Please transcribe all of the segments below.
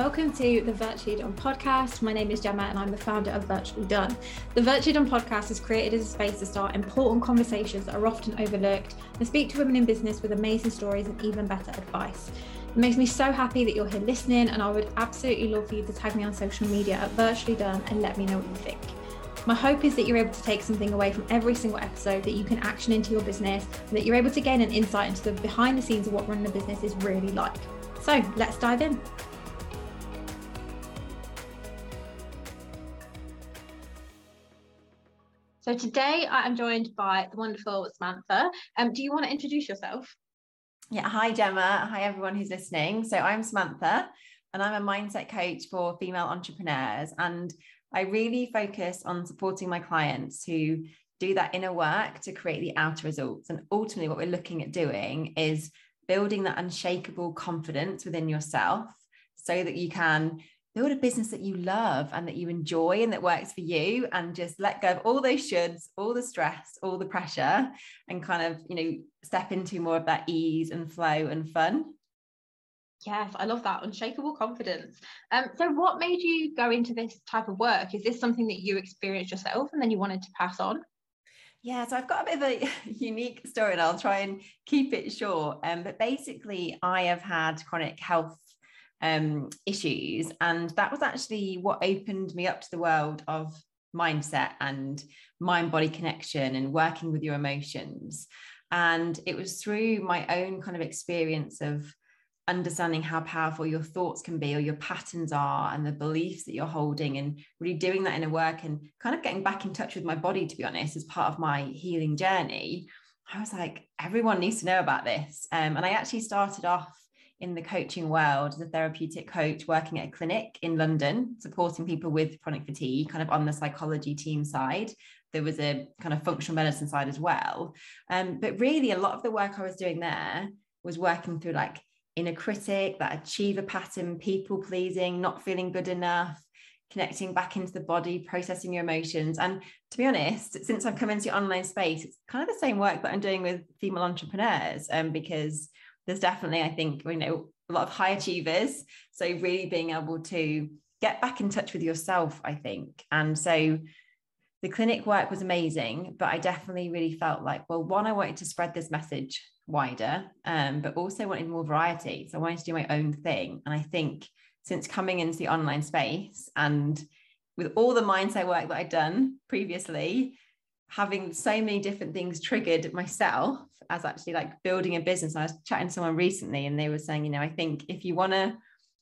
Welcome to the Virtually Done podcast. My name is Gemma and I'm the founder of Virtually Done. The Virtually Done podcast is created as a space to start important conversations that are often overlooked and speak to women in business with amazing stories and even better advice. It makes me so happy that you're here listening, and I would absolutely love for you to tag me on social media at Virtually Done and let me know what you think. My hope is that you're able to take something away from every single episode that you can action into your business and that you're able to gain an insight into the behind the scenes of what running a business is really like. So let's dive in. So today I am joined by the wonderful Samantha. Um, do you want to introduce yourself? Yeah, hi Gemma. Hi everyone who's listening. So I'm Samantha and I'm a mindset coach for female entrepreneurs. And I really focus on supporting my clients who do that inner work to create the outer results. And ultimately, what we're looking at doing is building that unshakable confidence within yourself so that you can build a business that you love and that you enjoy and that works for you and just let go of all those shoulds all the stress all the pressure and kind of you know step into more of that ease and flow and fun Yes, I love that unshakable confidence. Um, so, what made you go into this type of work? Is this something that you experienced yourself and then you wanted to pass on? Yeah, so I've got a bit of a unique story and I'll try and keep it short. Um, but basically, I have had chronic health um, issues, and that was actually what opened me up to the world of mindset and mind body connection and working with your emotions. And it was through my own kind of experience of understanding how powerful your thoughts can be or your patterns are and the beliefs that you're holding and really doing that inner work and kind of getting back in touch with my body to be honest as part of my healing journey i was like everyone needs to know about this um, and i actually started off in the coaching world as a therapeutic coach working at a clinic in london supporting people with chronic fatigue kind of on the psychology team side there was a kind of functional medicine side as well um, but really a lot of the work i was doing there was working through like inner critic, that achiever pattern, people pleasing, not feeling good enough, connecting back into the body, processing your emotions. And to be honest, since I've come into the online space, it's kind of the same work that I'm doing with female entrepreneurs. Um, because there's definitely, I think, you know, a lot of high achievers. So really being able to get back in touch with yourself, I think. And so the clinic work was amazing, but I definitely really felt like, well, one, I wanted to spread this message wider, um, but also wanted more variety. So I wanted to do my own thing. And I think since coming into the online space and with all the mindset work that I'd done previously, having so many different things triggered myself as actually like building a business. I was chatting to someone recently and they were saying, you know, I think if you want to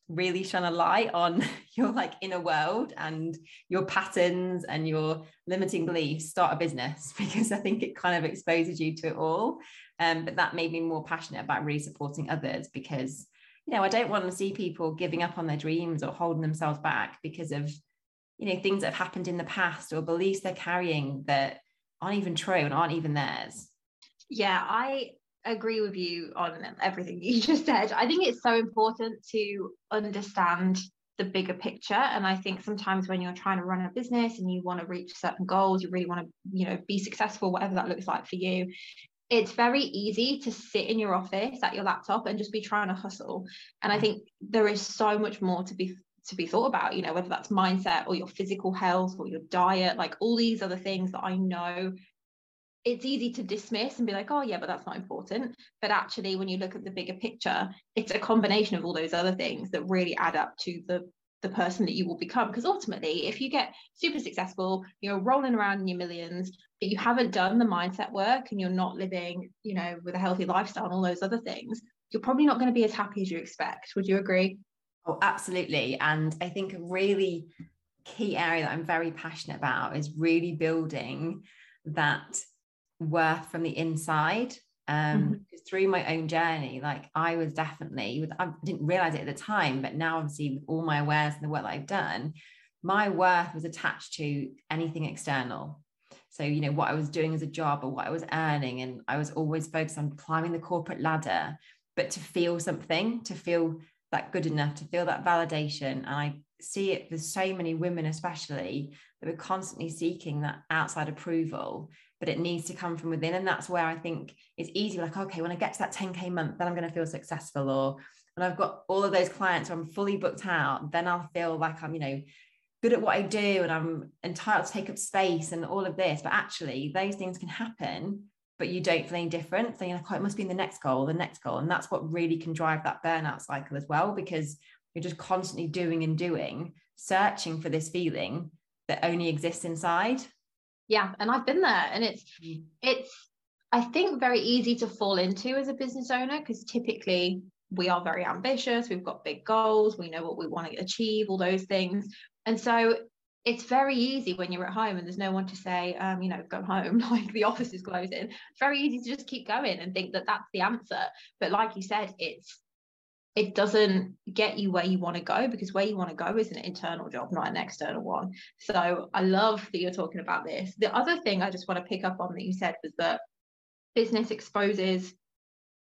really shine a light on your like inner world and your patterns and your limiting beliefs start a business. Because i think it kind of exposes you to it all. Um, but that made me more passionate about really supporting others because you know i don't want to see people giving up on their dreams or holding themselves back because of you know things that have happened in the past or beliefs they're carrying that aren't even true and aren't even theirs yeah i agree with you on everything you just said. I think it's so important to understand the bigger picture and i think sometimes when you're trying to run a business and you want to reach certain goals you really want to you know be successful whatever that looks like for you it's very easy to sit in your office at your laptop and just be trying to hustle and i mm. think there is so much more to be to be thought about you know whether that's mindset or your physical health or your diet like all these other things that i know it's easy to dismiss and be like, oh, yeah, but that's not important. But actually, when you look at the bigger picture, it's a combination of all those other things that really add up to the the person that you will become. Because ultimately if you get super successful you're rolling around in your millions but you haven't done the mindset work and you're not living you know with a healthy lifestyle and all those other things you're probably not going to be as happy as you expect. Would you agree? Oh absolutely. And i think a really key area that i'm very passionate about is really building that worth from the inside. Um mm-hmm. through my own journey like i was definitely, I didn't realize it at the time but now obviously with all my awareness and the work that i've done my worth was attached to anything external. So you know what i was doing as a job or what i was earning and i was always focused on climbing the corporate ladder. But to feel something to feel that good enough to feel that validation and i see it with so many women especially that we're constantly seeking that outside approval but it needs to come from within. And that's where I think it's easy, like, okay, when I get to that 10K month, then I'm going to feel successful, or and I've got all of those clients, so I'm fully booked out, then I'll feel like I'm, you know, good at what I do and I'm entitled to take up space and all of this. But actually, those things can happen, but you don't feel any different. So you're like, oh, it must be in the next goal, the next goal. And that's what really can drive that burnout cycle as well, because you're just constantly doing and doing, searching for this feeling that only exists inside. Yeah. And I've been there. And it's, mm. it's, I think very easy to fall into as a business owner because typically we are very ambitious, we've got big goals, we know what we want to achieve, all those things. And so it's very easy when you're at home and there's no one to say, um, you know, go home, like the office is closing. It's very easy to just keep going and think that that's the answer. But like you said, it's it doesn't get you where you want to go because where you want to go is an internal job, not an external one. So I love that you're talking about this. The other thing I just want to pick up on that you said was that business exposes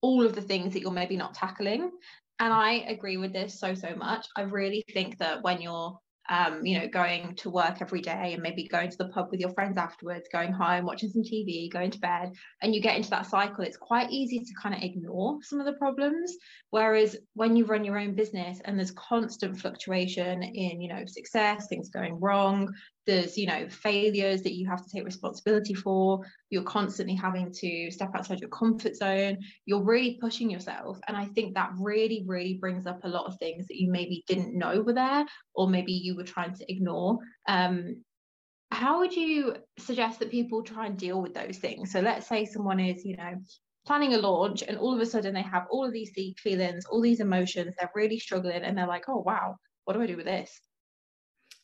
all of the things that you're maybe not tackling. And I agree with this so, so much. I really think that when you're um, you know, going to work every day and maybe going to the pub with your friends afterwards, going home, watching some TV, going to bed, and you get into that cycle, it's quite easy to kind of ignore some of the problems. Whereas when you run your own business and there's constant fluctuation in, you know, success, things going wrong, there's you know failures that you have to take responsibility for. You're constantly having to step outside your comfort zone. You're really pushing yourself. And i think that really really brings up a lot of things that you maybe didn't know were there or maybe you were trying to ignore. Um, how would you suggest that people try and deal with those things? So let's say someone is you know planning a launch and all of a sudden they have all of these deep feelings all these emotions they're really struggling and they're like oh wow what do i do with this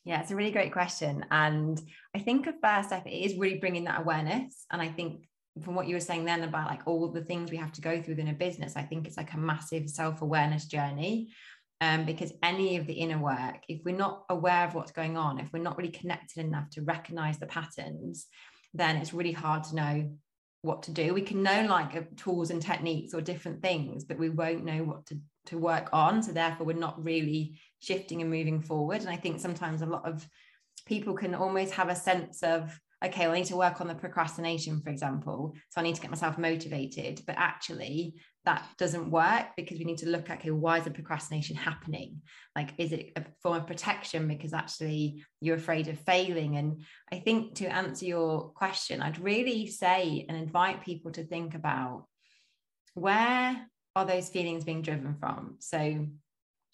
yeah, it's a really great question. And I think a first step is really bringing that awareness. And I think from what you were saying then about like all the things we have to go through within a business, I think it's like a massive self awareness journey. Um, because any of the inner work, if we're not aware of what's going on, if we're not really connected enough to recognize the patterns, then it's really hard to know what to do. We can know like uh, tools and techniques or different things, but we won't know what to, to work on. So therefore, we're not really shifting and moving forward. And I think sometimes a lot of people can almost have a sense of, okay, well, I need to work on the procrastination, for example. So I need to get myself motivated. But actually, that doesn't work because we need to look at, okay, why is the procrastination happening? Like, is it a form of protection because actually you're afraid of failing? And I think to answer your question, I'd really say and invite people to think about where are those feelings being driven from? So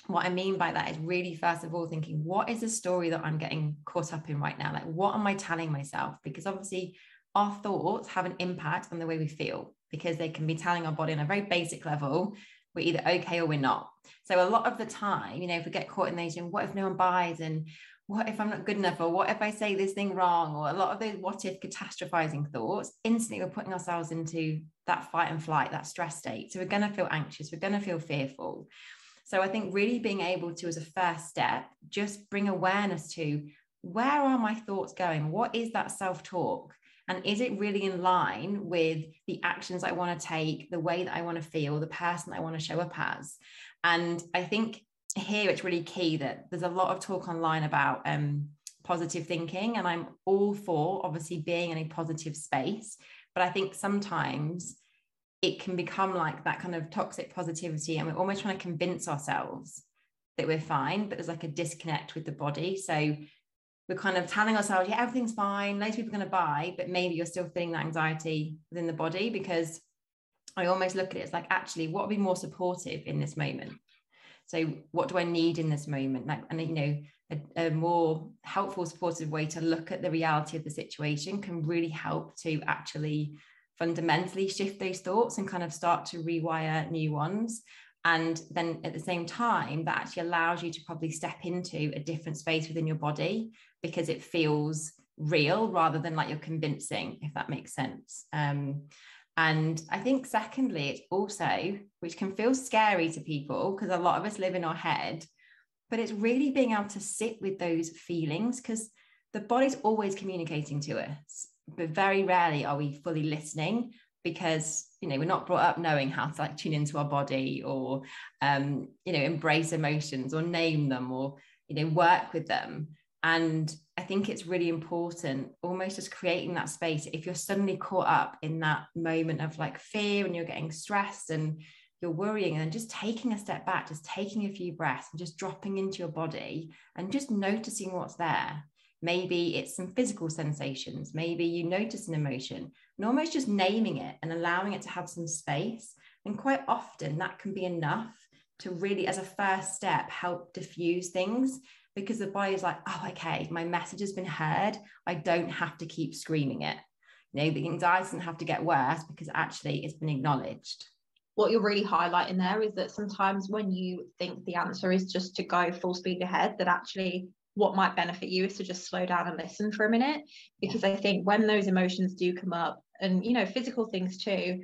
what I mean by that is really, first of all, thinking, what is the story that I'm getting caught up in right now? Like, what am I telling myself? Because obviously, our thoughts have an impact on the way we feel because they can be telling our body on a very basic level, we're either okay or we're not. So, a lot of the time, you know, if we get caught in those, and what if no one buys? And what if I'm not good enough? Or what if I say this thing wrong? Or a lot of those what if catastrophizing thoughts, instantly we're putting ourselves into that fight and flight, that stress state. So, we're going to feel anxious, we're going to feel fearful. So I think really being able to, as a first step, just bring awareness to where are my thoughts going? What is that self talk? And is it really in line with the actions I want to take, the way that I want to feel, the person I want to show up as? And I think here it's really key that there's a lot of talk online about um, positive thinking, and I'm all for obviously being in a positive space. But I think sometimes it can become like that kind of toxic positivity and we're almost trying to convince ourselves that we're fine but there's like a disconnect with the body. So we're kind of telling ourselves yeah everything's fine. Most people are going to buy but maybe you're still feeling that anxiety within the body because i almost look at it as like actually what would be more supportive in this moment? So what do i need in this moment? Like and you know a, a more helpful supportive way to look at the reality of the situation can really help to actually fundamentally shift those thoughts and kind of start to rewire new ones. And then at the same time that actually allows you to probably step into a different space within your body because it feels real rather than like you're convincing if that makes sense. Um, and i think secondly it's also which can feel scary to people because a lot of us live in our head but it's really being able to sit with those feelings because the body's always communicating to us but very rarely are we fully listening because you know we're not brought up knowing how to like tune into our body or um, you know embrace emotions or name them or you know work with them and i think it's really important almost just creating that space if you're suddenly caught up in that moment of like fear and you're getting stressed and you're worrying and just taking a step back, just taking a few breaths and just dropping into your body and just noticing what's there. Maybe it's some physical sensations. Maybe you notice an emotion and almost just naming it and allowing it to have some space. And quite often that can be enough to really, as a first step, help diffuse things because the body's like, oh, okay, my message has been heard. I don't have to keep screaming it. You know, the anxiety doesn't have to get worse because actually it's been acknowledged. What you're really highlighting there is that sometimes when you think the answer is just to go full speed ahead, that actually what might benefit you is to just slow down and listen for a minute. Because yeah. I think when those emotions do come up, and you know, physical things too,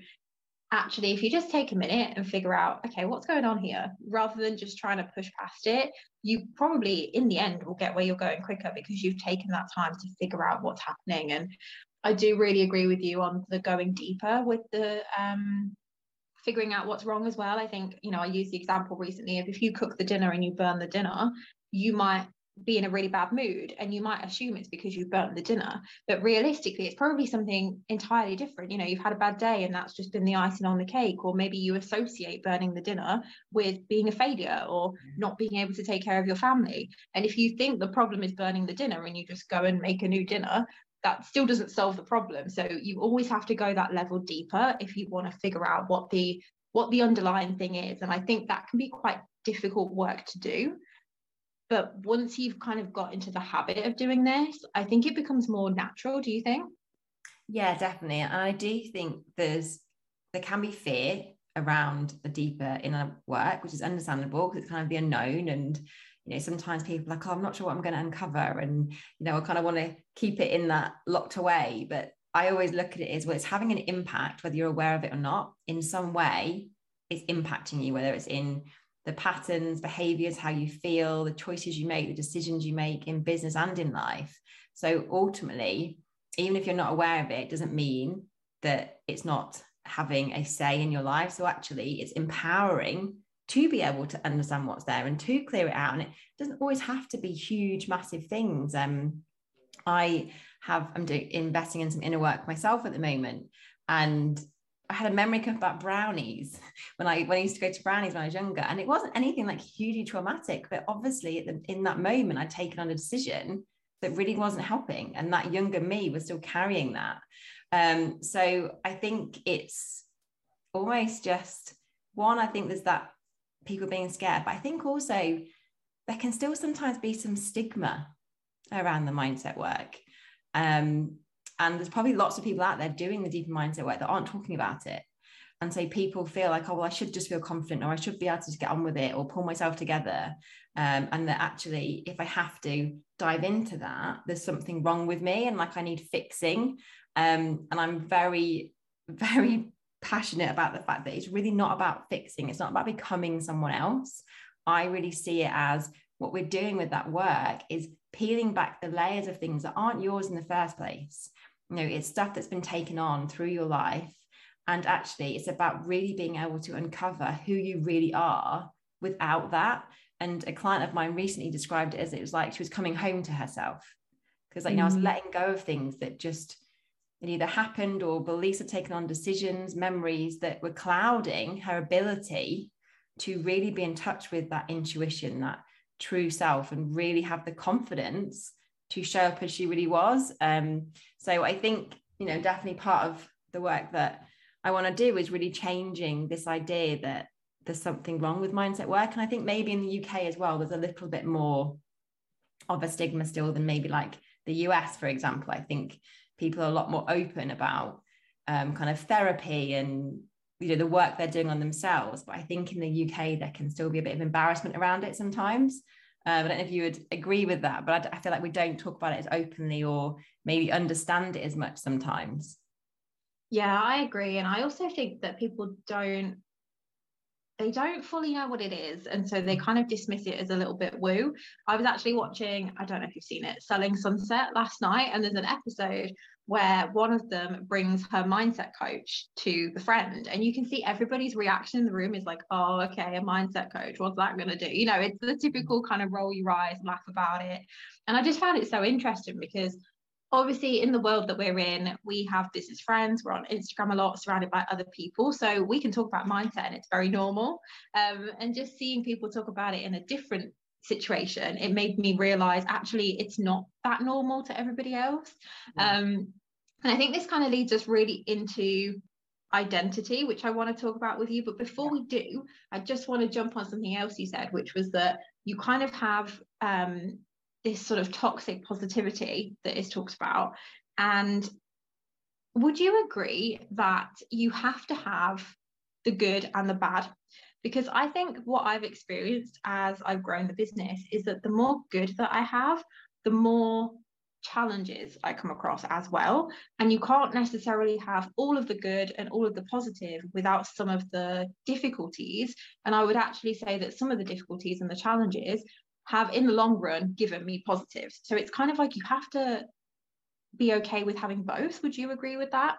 actually if you just take a minute and figure out okay what's going on here rather than just trying to push past it you probably in the end will get where you're going quicker because you've taken that time to figure out what's happening and i do really agree with you on the going deeper with the um figuring out what's wrong as well i think you know i used the example recently of if you cook the dinner and you burn the dinner you might be in a really bad mood and you might assume it's because you've burnt the dinner. But realistically it's probably something entirely different. You know you've had a bad day and that's just been the icing on the cake. Or maybe you associate burning the dinner with being a failure or mm-hmm. not being able to take care of your family. And if you think the problem is burning the dinner and you just go and make a new dinner that still doesn't solve the problem. So you always have to go that level deeper if you want to figure out what the what the underlying thing is. And i think that can be quite difficult work to do but once you've kind of got into the habit of doing this, I think it becomes more natural. Do you think? Yeah, definitely. And I do think there's there can be fear around the deeper inner work, which is understandable because it's kind of the unknown. And you know, sometimes people are like, oh, I'm not sure what I'm going to uncover. And you know, I kind of want to keep it in that locked away. But I always look at it as well, it's having an impact, whether you're aware of it or not, in some way, it's impacting you, whether it's in the patterns, behaviors, how you feel, the choices you make, the decisions you make in business and in life. So ultimately, even if you're not aware of it, doesn't mean that it's not having a say in your life. So actually, it's empowering to be able to understand what's there and to clear it out. And it doesn't always have to be huge, massive things. Um, I have I'm doing investing in some inner work myself at the moment, and I had a memory about brownies when I when I used to go to brownies when I was younger, and it wasn't anything like hugely traumatic, but obviously the, in that moment I'd taken on a decision that really wasn't helping, and that younger me was still carrying that. Um, so I think it's almost just one. I think there's that people being scared, but I think also there can still sometimes be some stigma around the mindset work. Um, and there's probably lots of people out there doing the deeper mindset work that aren't talking about it. And so people feel like, oh, well, I should just feel confident or I should be able to get on with it or pull myself together. Um, and that actually, if I have to dive into that, there's something wrong with me and like I need fixing. Um, and I'm very, very passionate about the fact that it's really not about fixing, it's not about becoming someone else. I really see it as what we're doing with that work is peeling back the layers of things that aren't yours in the first place you know it's stuff that's been taken on through your life. And actually it's about really being able to uncover who you really are without that. And a client of mine recently described it as it was like she was coming home to herself. Because like you know I was mm. letting go of things that just it either happened or beliefs had taken on decisions memories that were clouding her ability to really be in touch with that intuition that true self and really have the confidence to show up as she really was. Um, so I think, you know, definitely part of the work that I want to do is really changing this idea that there's something wrong with mindset work. And I think maybe in the UK as well, there's a little bit more of a stigma still than maybe like the US, for example. I think people are a lot more open about um, kind of therapy and you know the work they're doing on themselves. But I think in the UK there can still be a bit of embarrassment around it sometimes. Um, I don't know if you would agree with that, but I, I feel like we don't talk about it as openly or maybe understand it as much sometimes. Yeah, I agree. And I also think that people don't they don't fully know what it is and so they kind of dismiss it as a little bit woo. I was actually watching i don't know if you've seen it selling sunset last night and there's an episode where one of them brings her mindset coach to the friend and you can see everybody's reaction in the room is like oh okay a mindset coach what's that going to do? You know it's the typical kind of roll your eyes laugh about it. And i just found it so interesting because obviously in the world that we're in we have business friends we're on instagram a lot surrounded by other people so we can talk about mindset and it's very normal um, and just seeing people talk about it in a different situation it made me realize actually it's not that normal to everybody else yeah. um, and i think this kind of leads us really into identity which i want to talk about with you but before yeah. we do i just want to jump on something else you said which was that you kind of have um, this sort of toxic positivity that is talked about. And would you agree that you have to have the good and the bad? Because I think what I've experienced as I've grown the business is that the more good that I have, the more challenges I come across as well. And you can't necessarily have all of the good and all of the positive without some of the difficulties. And I would actually say that some of the difficulties and the challenges have in the long run given me positives. So it's kind of like you have to be okay with having both. Would you agree with that?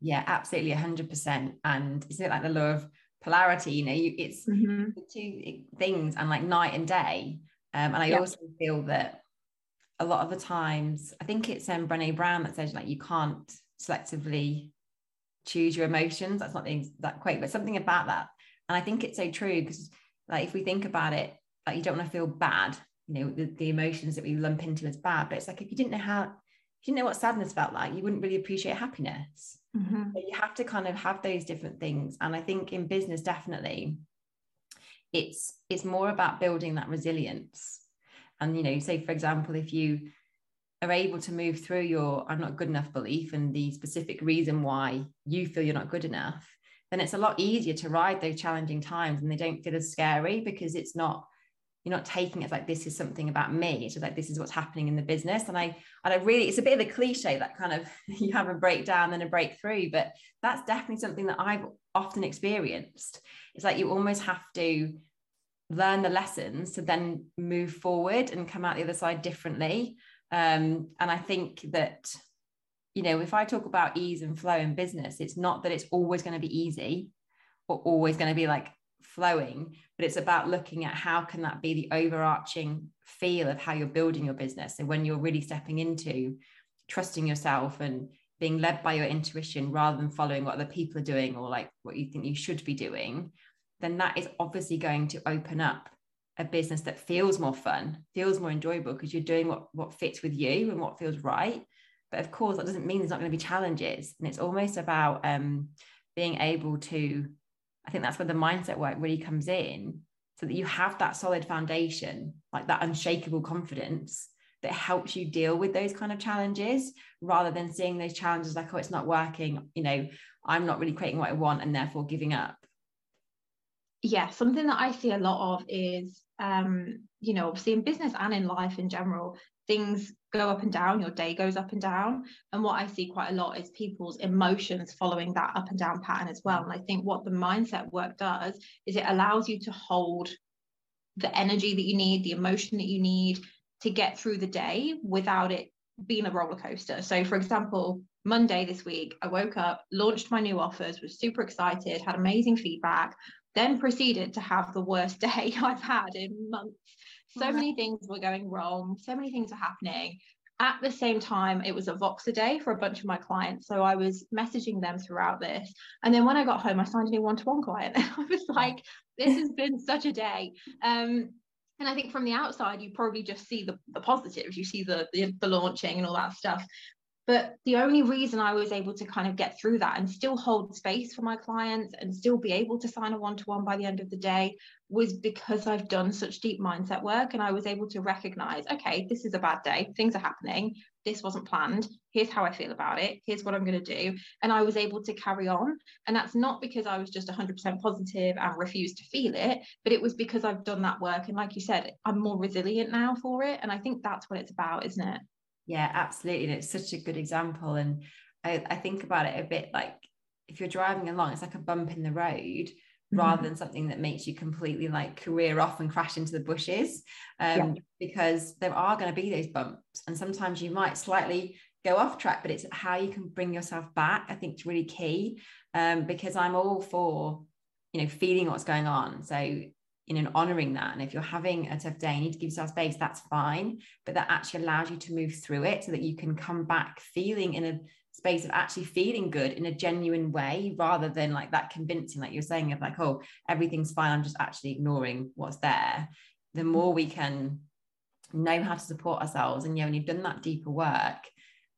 Yeah, absolutely, 100%. And is it like the law of polarity? You know, you, it's mm-hmm. two things and like night and day. Um, and I yep. also feel that a lot of the times, I think it's um, Brene Brown that says like you can't selectively choose your emotions. That's not the, that quote, but something about that. And I think it's so true because like if we think about it, like you don't want to feel bad you know the, the emotions that we lump into as bad but it's like if you didn't know how if you didn't know what sadness felt like you wouldn't really appreciate happiness mm-hmm. you have to kind of have those different things and i think in business definitely it's it's more about building that resilience and you know say for example if you are able to move through your i'm not good enough belief and the specific reason why you feel you're not good enough then it's a lot easier to ride those challenging times and they don't feel as scary because it's not you're not taking it like this is something about me it's just like this is what's happening in the business. And i and i really it's a bit of a cliche that kind of you have a breakdown and a breakthrough but that's definitely something that i've often experienced. It's like you almost have to learn the lessons to then move forward and come out the other side differently. Um, and i think that you know if i talk about ease and flow in business it's not that it's always going to be easy or always going to be like flowing but it's about looking at how can that be the overarching feel of how you're building your business. And when you're really stepping into trusting yourself and being led by your intuition rather than following what other people are doing or like what you think you should be doing then that is obviously going to open up a business that feels more fun feels more enjoyable because you're doing what what fits with you and what feels right. But of course that doesn't mean there's not going to be challenges. And it's almost about um, being able to I think that's where the mindset work really comes in so that you have that solid foundation, like that unshakable confidence that helps you deal with those kind of challenges rather than seeing those challenges like, oh, it's not working, you know, I'm not really creating what I want and therefore giving up. Yeah, something that I see a lot of is, um, you know, obviously in business and in life in general, things go up and down, your day goes up and down. And what I see quite a lot is people's emotions following that up and down pattern as well. Mm. And I think what the mindset work does is it allows you to hold the energy that you need, the emotion that you need to get through the day without it being a roller coaster. So, for example, Monday this week, I woke up, launched my new offers, was super excited, had amazing feedback, then proceeded to have the worst day I've had in months so many things were going wrong, so many things were happening. At the same time, it was a Voxer day for a bunch of my clients. So I was messaging them throughout this. And then when I got home, I signed a new one to one client. I was like, this has been such a day. Um, and I think from the outside, you probably just see the, the positives, you see the, the, the launching and all that stuff. But the only reason I was able to kind of get through that and still hold space for my clients and still be able to sign a one to one by the end of the day was because I've done such deep mindset work and I was able to recognize okay, this is a bad day, things are happening, this wasn't planned, here's how I feel about it, here's what I'm going to do. And I was able to carry on. And that's not because I was just 100% positive and refused to feel it, but it was because I've done that work. And like you said, I'm more resilient now for it. And I think that's what it's about, isn't it? Yeah, absolutely. And it's such a good example. And I, I think about it a bit like if you're driving along, it's like a bump in the road mm-hmm. rather than something that makes you completely like career off and crash into the bushes. Um, yeah. Because there are going to be those bumps. And sometimes you might slightly go off track, but it's how you can bring yourself back. I think it's really key um, because I'm all for, you know, feeling what's going on. So in an honoring that. And if you're having a tough day, you need to give yourself space, that's fine. But that actually allows you to move through it so that you can come back feeling in a space of actually feeling good in a genuine way rather than like that convincing, like you're saying, of like, oh, everything's fine. I'm just actually ignoring what's there. The more we can know how to support ourselves, and know, when you've done that deeper work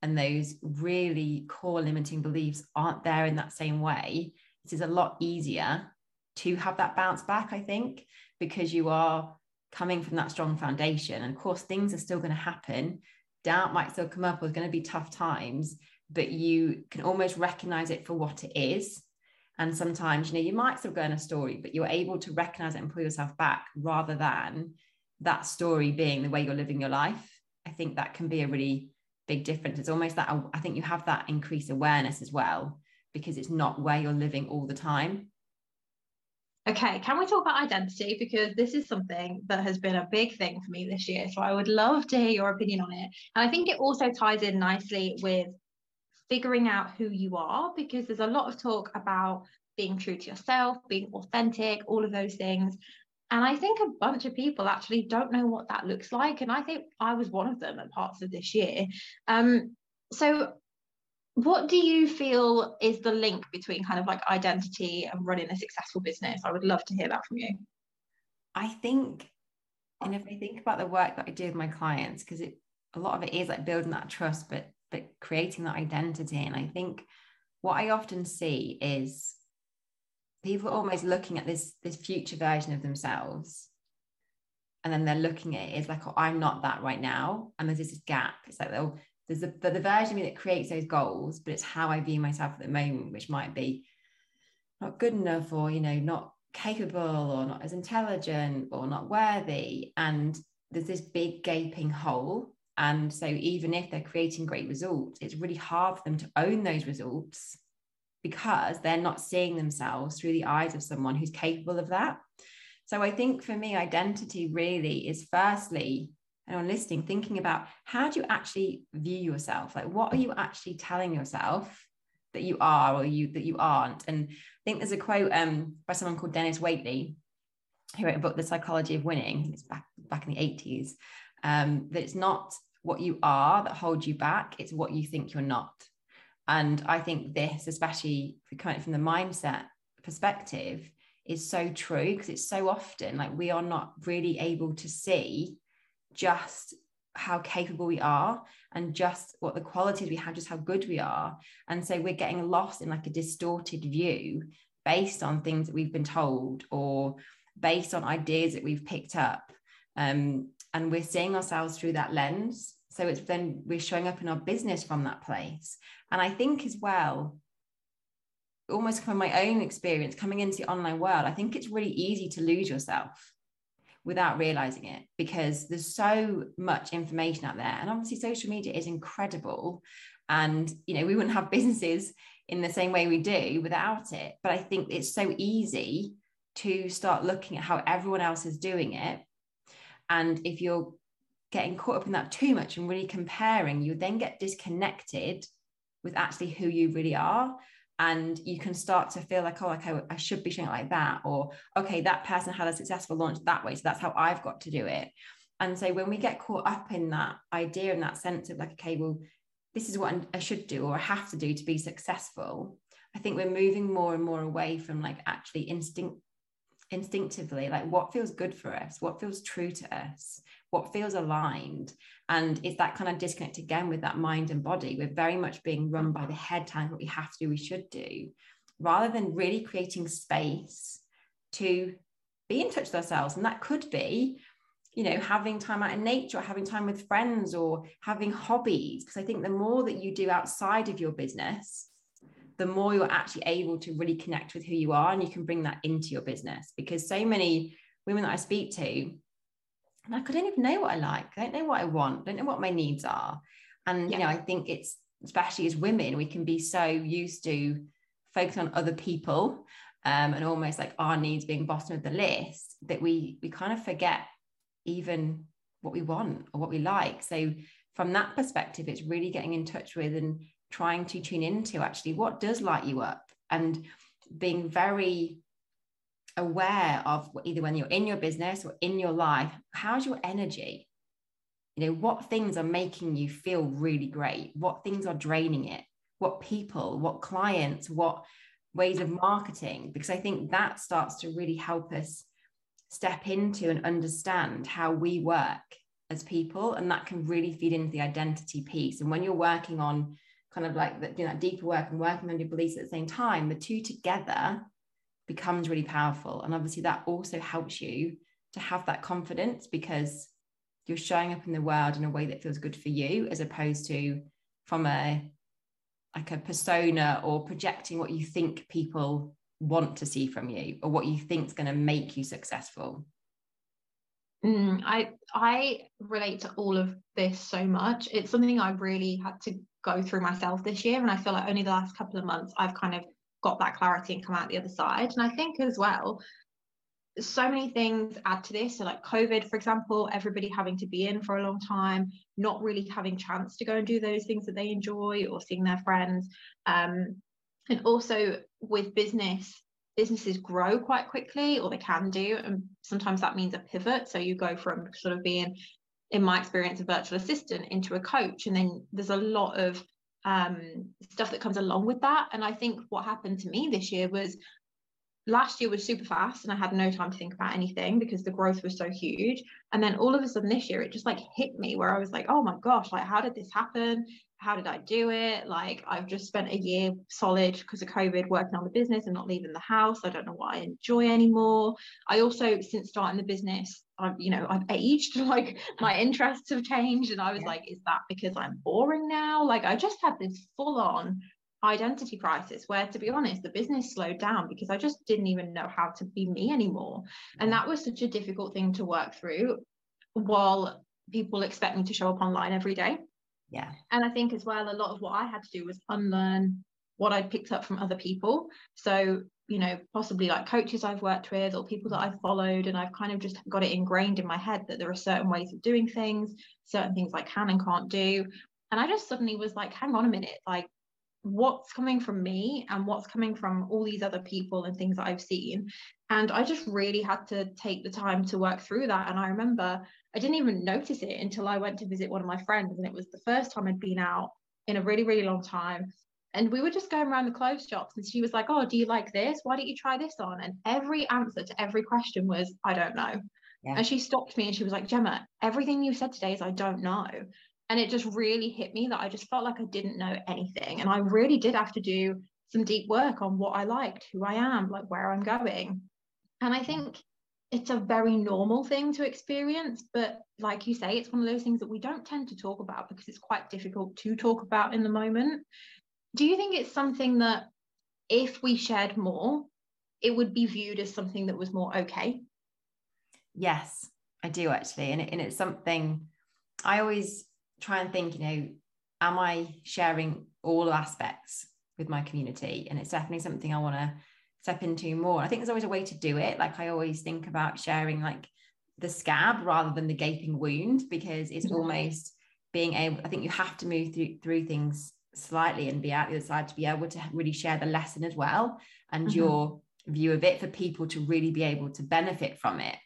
and those really core limiting beliefs aren't there in that same way, it is a lot easier to have that bounce back, I think, because you are coming from that strong foundation. And of course, things are still going to happen. Doubt might still come up, or there's going to be tough times, but you can almost recognize it for what it is. And sometimes, you know, you might still go in a story, but you're able to recognize it and pull yourself back rather than that story being the way you're living your life. I think that can be a really big difference. It's almost that I think you have that increased awareness as well, because it's not where you're living all the time. Okay, can we talk about identity? Because this is something that has been a big thing for me this year. So I would love to hear your opinion on it. And I think it also ties in nicely with figuring out who you are, because there's a lot of talk about being true to yourself, being authentic, all of those things. And I think a bunch of people actually don't know what that looks like. And I think I was one of them at parts of this year. Um, so what do you feel is the link between kind of like identity and running a successful business? I would love to hear that from you. I think, and if I think about the work that I do with my clients, because it a lot of it is like building that trust, but but creating that identity. And I think what I often see is people are almost looking at this this future version of themselves and then they're looking at it as like oh, i'm not that right now and there's this gap it's like oh there's the, the version of me that creates those goals but it's how i view myself at the moment which might be not good enough or you know not capable or not as intelligent or not worthy. And there's this big gaping hole. And so even if they're creating great results it's really hard for them to own those results because they're not seeing themselves through the eyes of someone who's capable of that. So i think for me identity really is firstly and on listening, thinking about how do you actually view yourself? Like, what are you actually telling yourself that you are or you that you aren't? And I think there's a quote um, by someone called Dennis Waitley, who wrote a book, The Psychology of Winning. It's back back in the 80s. Um, that it's not what you are that holds you back; it's what you think you're not. And I think this, especially coming from the mindset perspective, is so true because it's so often like we are not really able to see just how capable we are and just what the qualities we have, just how good we are. And so we're getting lost in like a distorted view based on things that we've been told or based on ideas that we've picked up. Um, and we're seeing ourselves through that lens. So it's then we're showing up in our business from that place. And I think as well, almost from my own experience coming into the online world, I think it's really easy to lose yourself without realizing it because there's so much information out there. And obviously social media is incredible. And you know we wouldn't have businesses in the same way we do without it. But i think it's so easy to start looking at how everyone else is doing it. And if you're getting caught up in that too much and really comparing you then get disconnected with actually who you really are and you can start to feel like oh okay i should be showing it like that or okay that person had a successful launch that way so that's how i've got to do it. And so when we get caught up in that idea and that sense of like okay well this is what i should do or i have to do to be successful i think we're moving more and more away from like actually instinct instinctively like what feels good for us what feels true to us what feels aligned. And it's that kind of disconnect again with that mind and body. We're very much being run by the head telling what we have to do we should do rather than really creating space to be in touch with ourselves. And that could be you know having time out in nature or having time with friends or having hobbies. Because i think the more that you do outside of your business the more you're actually able to really connect with who you are and you can bring that into your business. Because so many women that i speak to like, I don't even know what I like. I don't know what I want. I don't know what my needs are. And, yeah. you know, I think it's, especially as women, we can be so used to focus on other people um, and almost like our needs being bottom of the list that we, we kind of forget even what we want or what we like. So from that perspective, it's really getting in touch with and trying to tune into actually what does light you up and being very aware of either when you're in your business or in your life, how's your energy? You know, what things are making you feel really great? What things are draining it? What people, what clients, what ways of marketing? Because I think that starts to really help us step into and understand how we work as people. And that can really feed into the identity piece. And when you're working on kind of like that, you know, deeper work and working on your beliefs at the same time, the two together becomes really powerful. And obviously, that also helps you to have that confidence because you're showing up in the world in a way that feels good for you, as opposed to from a like a persona or projecting what you think people want to see from you or what you think is going to make you successful. Mm, I I relate to all of this so much. It's something I really had to go through myself this year, and I feel like only the last couple of months I've kind of got that clarity and come out the other side. And I think as well, so many things add to this. So, like COVID, for example, everybody having to be in for a long time, not really having chance to go and do those things that they enjoy or seeing their friends. Um, and also with business, businesses grow quite quickly, or they can do. And sometimes that means a pivot. So you go from sort of being, in my experience, a virtual assistant into a coach. And then there's a lot of um, stuff that comes along with that. And I think what happened to me this year was last year was super fast and I had no time to think about anything because the growth was so huge. And then all of a sudden this year, it just like hit me where I was like, oh my gosh, like, how did this happen? How did I do it? Like, I've just spent a year solid because of COVID working on the business and not leaving the house. I don't know what I enjoy anymore. I also, since starting the business, I've, you know, I've aged, like my interests have changed. And I was yeah. like, is that because I'm boring now? Like, I just had this full on identity crisis where to be honest the business slowed down because i just didn't even know how to be me anymore and mm. that was such a difficult thing to work through while people expect me to show up online every day yeah. And i think as well a lot of what i had to do was unlearn what i'd picked up from other people. So you know possibly like coaches i've worked with or people that i've followed and i've kind of just got it ingrained in my head that there are certain ways of doing things certain things i can and can't do. And i just suddenly was like hang on a minute like what's coming from me and what's coming from all these other people and things that I've seen. And I just really had to take the time to work through that. And I remember I didn't even notice it until I went to visit one of my friends. And it was the first time I'd been out in a really, really long time. And we were just going around the clothes shops. And she was like, Oh, do you like this? Why don't you try this on? And every answer to every question was, I don't know. Yeah. And she stopped me and she was like, Gemma, everything you said today is I don't know and it just really hit me that I just felt like I didn't know anything. And I really did have to do some deep work on what I liked, who I am, like where I'm going. And I think it's a very normal thing to experience. But like you say, it's one of those things that we don't tend to talk about because it's quite difficult to talk about in the moment. Do you think it's something that if we shared more, it would be viewed as something that was more okay? Yes, I do actually. And, it, and it's something I always try and think, you know, am I sharing all aspects with my community? And it's definitely something I want to step into more. I think there's always a way to do it. Like I always think about sharing like the scab rather than the gaping wound because it's mm-hmm. almost being able, I think you have to move through through things slightly and be out the other side to be able to really share the lesson as well and mm-hmm. your view of it for people to really be able to benefit from it.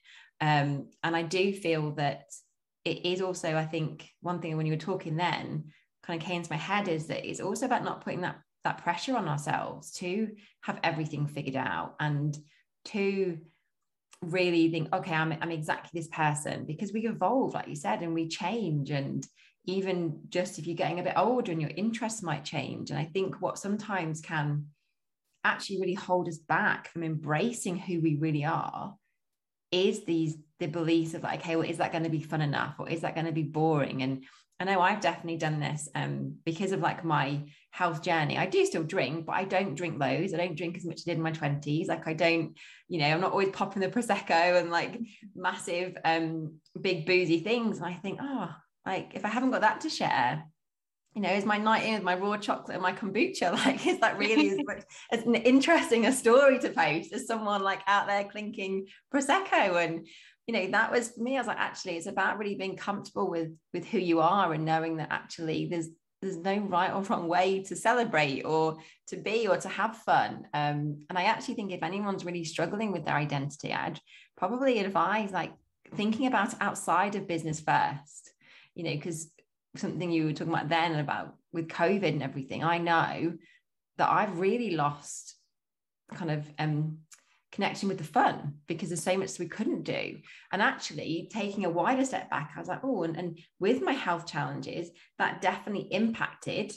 Um, and I do feel that it is also, I think, one thing when you were talking then kind of came into my head is that it's also about not putting that that pressure on ourselves to have everything figured out and to really think, okay, I'm, I'm exactly this person because we evolve, like you said, and we change. And even just if you're getting a bit older and your interests might change. And I think what sometimes can actually really hold us back from embracing who we really are is these the beliefs of like, okay, well, is that going to be fun enough or is that going to be boring? And I know I've definitely done this um, because of like my health journey. I do still drink, but I don't drink loads. I don't drink as much as I did in my 20s. Like I don't, you know, I'm not always popping the Prosecco and like massive, um, big boozy things. And I think, oh, like if I haven't got that to share, you know, is my night in with my raw chocolate and my kombucha? Like, is that really as, much, as interesting a story to post as someone like out there clinking prosecco? And you know, that was for me. I was like, actually, it's about really being comfortable with with who you are and knowing that actually there's there's no right or wrong way to celebrate or to be or to have fun. Um, and I actually think if anyone's really struggling with their identity, I'd probably advise like thinking about outside of business first, you know, because something you were talking about then about with COVID and everything, I know that I've really lost kind of um, connection with the fun because there's so much we couldn't do. And actually, taking a wider step back, I was like, oh, and, and with my health challenges, that definitely impacted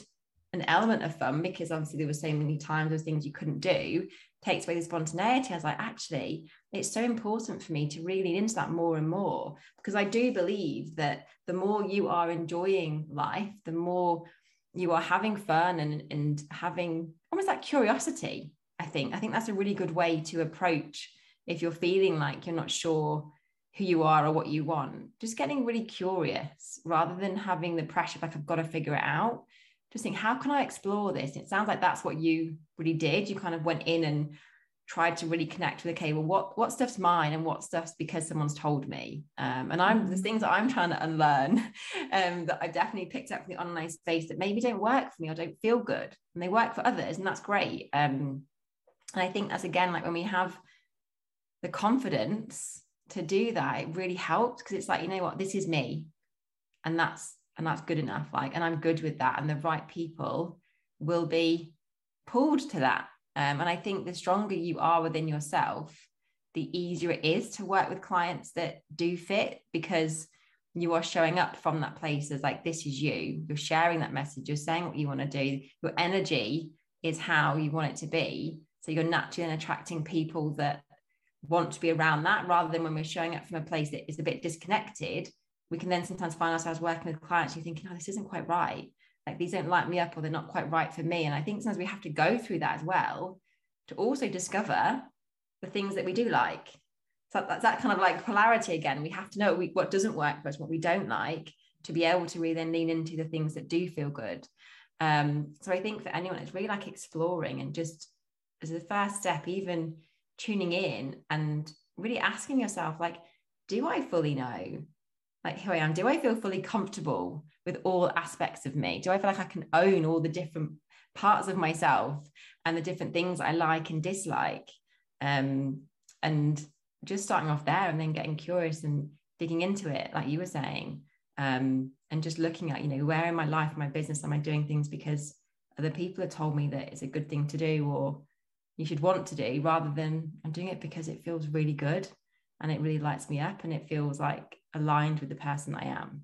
an element of fun because obviously there were so many times those things you couldn't do takes away the spontaneity. I was like, actually, it's so important for me to really lean into that more and more because I do believe that the more you are enjoying life, the more you are having fun and, and having almost that curiosity I think. I think that's a really good way to approach if you're feeling like you're not sure who you are or what you want. Just getting really curious rather than having the pressure like I've got to figure it out. Just think, how can I explore this? It sounds like that's what you really did. You kind of went in and tried to really connect with okay well what what stuff's mine and what stuff's because someone's told me um, and i'm there's mm-hmm. things that i'm trying to unlearn um, that i've definitely picked up from the online space that maybe don't work for me or don't feel good and they work for others and that's great um, and I think that's again like when we have the confidence to do that, it really helps because it's like, you know what, this is me. And that's and that's good enough. Like, and I'm good with that. And the right people will be pulled to that. Um, and I think the stronger you are within yourself, the easier it is to work with clients that do fit because you are showing up from that place as like this is you you're sharing that message you're saying what you want to do your energy is how you want it to be so you're naturally attracting people that want to be around that rather than when we're showing up from a place that is a bit disconnected. We can then sometimes find ourselves working with clients, you're thinking, oh, this isn't quite right. Like these don't light me up or they're not quite right for me. And I think sometimes we have to go through that as well to also discover the things that we do like. So that's that kind of like polarity again. We have to know what doesn't work for us, what we don't like, to be able to really then lean into the things that do feel good. Um, so I think for anyone, it's really like exploring and just as the first step, even tuning in and really asking yourself, like, do I fully know like who I am? Do I feel fully comfortable with all aspects of me? Do I feel like I can own all the different parts of myself and the different things I like and dislike? Um, and just starting off there and then getting curious and digging into it, like you were saying, um, and just looking at, you know, where in my life, my business, am I doing things because other people have told me that it's a good thing to do, or you should want to do rather than I'm doing it because it feels really good and it really lights me up and it feels like aligned with the person I am.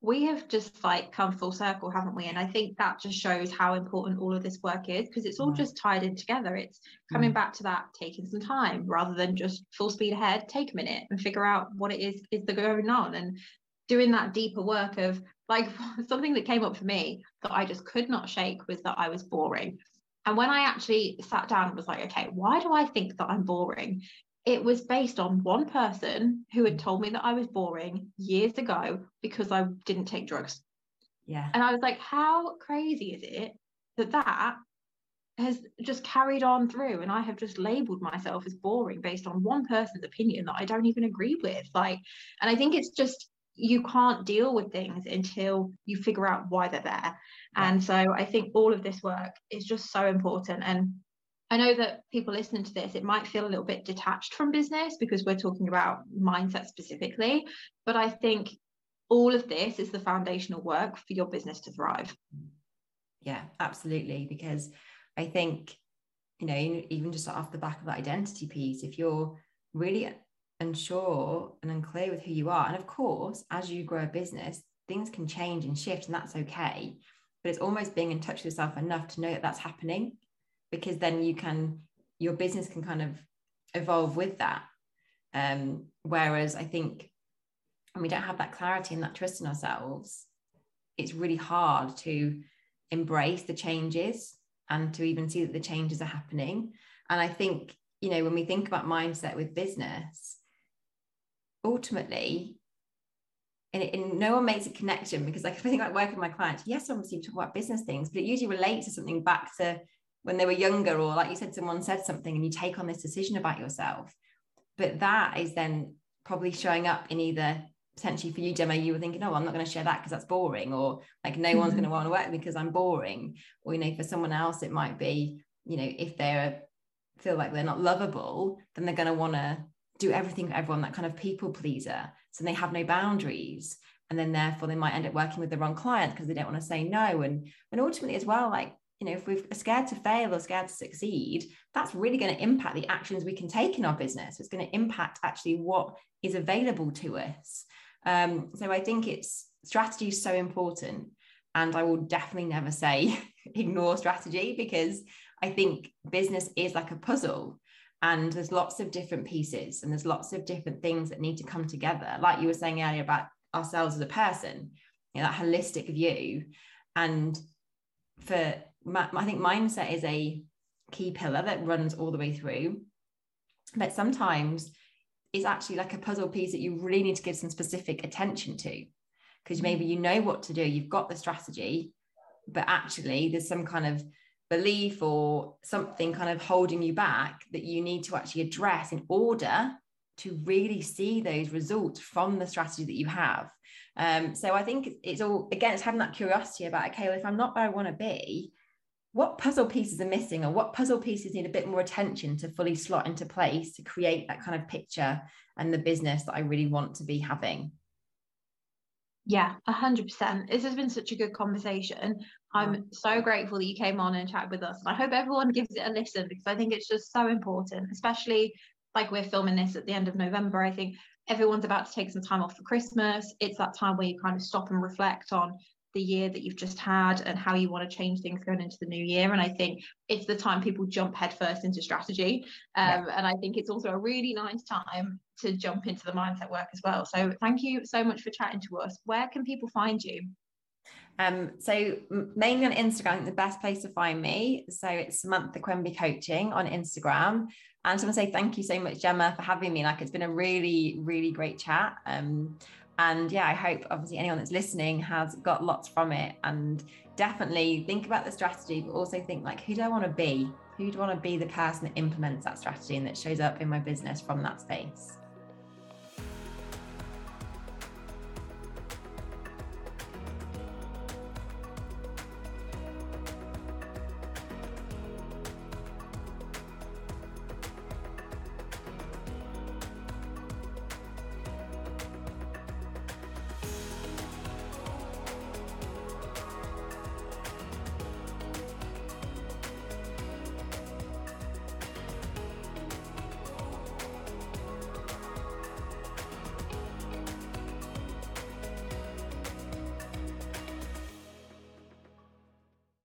We have just like come full circle, haven't we? And I think that just shows how important all of this work is because it's all just tied in together. It's coming mm. back to that taking some time rather than just full speed ahead, take a minute and figure out what it is is the going on and doing that deeper work of like something that came up for me that I just could not shake was that I was boring. And when I actually sat down and was like, okay, why do I think that I'm boring? It was based on one person who had mm. told me that I was boring years ago because I didn't take drugs. Yeah. And I was like, how crazy is it that that has just carried on through and I have just labeled myself as boring based on one person's opinion that I don't even agree with. Like, and I think it's just you can't deal with things until you figure out why they're there. And so I think all of this work is just so important. And I know that people listening to this, it might feel a little bit detached from business because we're talking about mindset specifically. But I think all of this is the foundational work for your business to thrive. Yeah, absolutely. Because I think, you know, even just off the back of that identity piece, if you're really unsure and unclear with who you are, and of course, as you grow a business, things can change and shift, and that's okay but it's almost being in touch with yourself enough to know that that's happening because then you can your business can kind of evolve with that. Um, whereas i think when we don't have that clarity and that trust in ourselves it's really hard to embrace the changes and to even see that the changes are happening. And i think you know when we think about mindset with business ultimately and, it, and, no one makes a connection because like I think about working with my clients, yes, obviously we talk about business things, but it usually relates to something back to when they were younger, or like you said, someone said something and you take on this decision about yourself. But that is then probably showing up in either potentially for you, Gemma, you were thinking, oh, I'm not going to share that because that's boring, or like no mm-hmm. one's going to want to work because I'm boring. Or, you know, for someone else, it might be, you know, if they're feel like they're not lovable, then they're going to want to do everything for everyone, that kind of people pleaser. So they have no boundaries. And then therefore they might end up working with the wrong client because they don't want to say no. And and ultimately as well, like, you know, if we're scared to fail or scared to succeed, that's really going to impact the actions we can take in our business. It's going to impact actually what is available to us. Um, so I think it's strategy is so important. And I will definitely never say ignore strategy because I think business is like a puzzle and there's lots of different pieces and there's lots of different things that need to come together. Like you were saying earlier about ourselves as a person, you know, that holistic view. And for my, I think mindset is a key pillar that runs all the way through. But sometimes it's actually like a puzzle piece that you really need to give some specific attention to because mm. maybe you know what to do, you've got the strategy, but actually there's some kind of belief or something kind of holding you back that you need to actually address in order to really see those results from the strategy that you have. Um, so I think it's all again, it's having that curiosity about okay, well, if I'm not where I want to be, what puzzle pieces are missing or what puzzle pieces need a bit more attention to fully slot into place to create that kind of picture and the business that I really want to be having. Yeah, a hundred percent. This has been such a good conversation. I'm so grateful that you came on and chatted with us. And I hope everyone gives it a listen because I think it's just so important, especially like we're filming this at the end of November. I think everyone's about to take some time off for Christmas. It's that time where you kind of stop and reflect on the year that you've just had and how you want to change things going into the new year. And I think it's the time people jump headfirst into strategy. Um, yeah. And I think it's also a really nice time to jump into the mindset work as well. So thank you so much for chatting to us. Where can people find you? Um, so mainly on Instagram, the best place to find me. So it's Samantha Quemby Coaching on Instagram. And I just want to say thank you so much, Gemma, for having me. Like it's been a really, really great chat. Um, and yeah, I hope obviously anyone that's listening has got lots from it and definitely think about the strategy, but also think like, who do I want to be? Who do I want to be the person that implements that strategy and that shows up in my business from that space?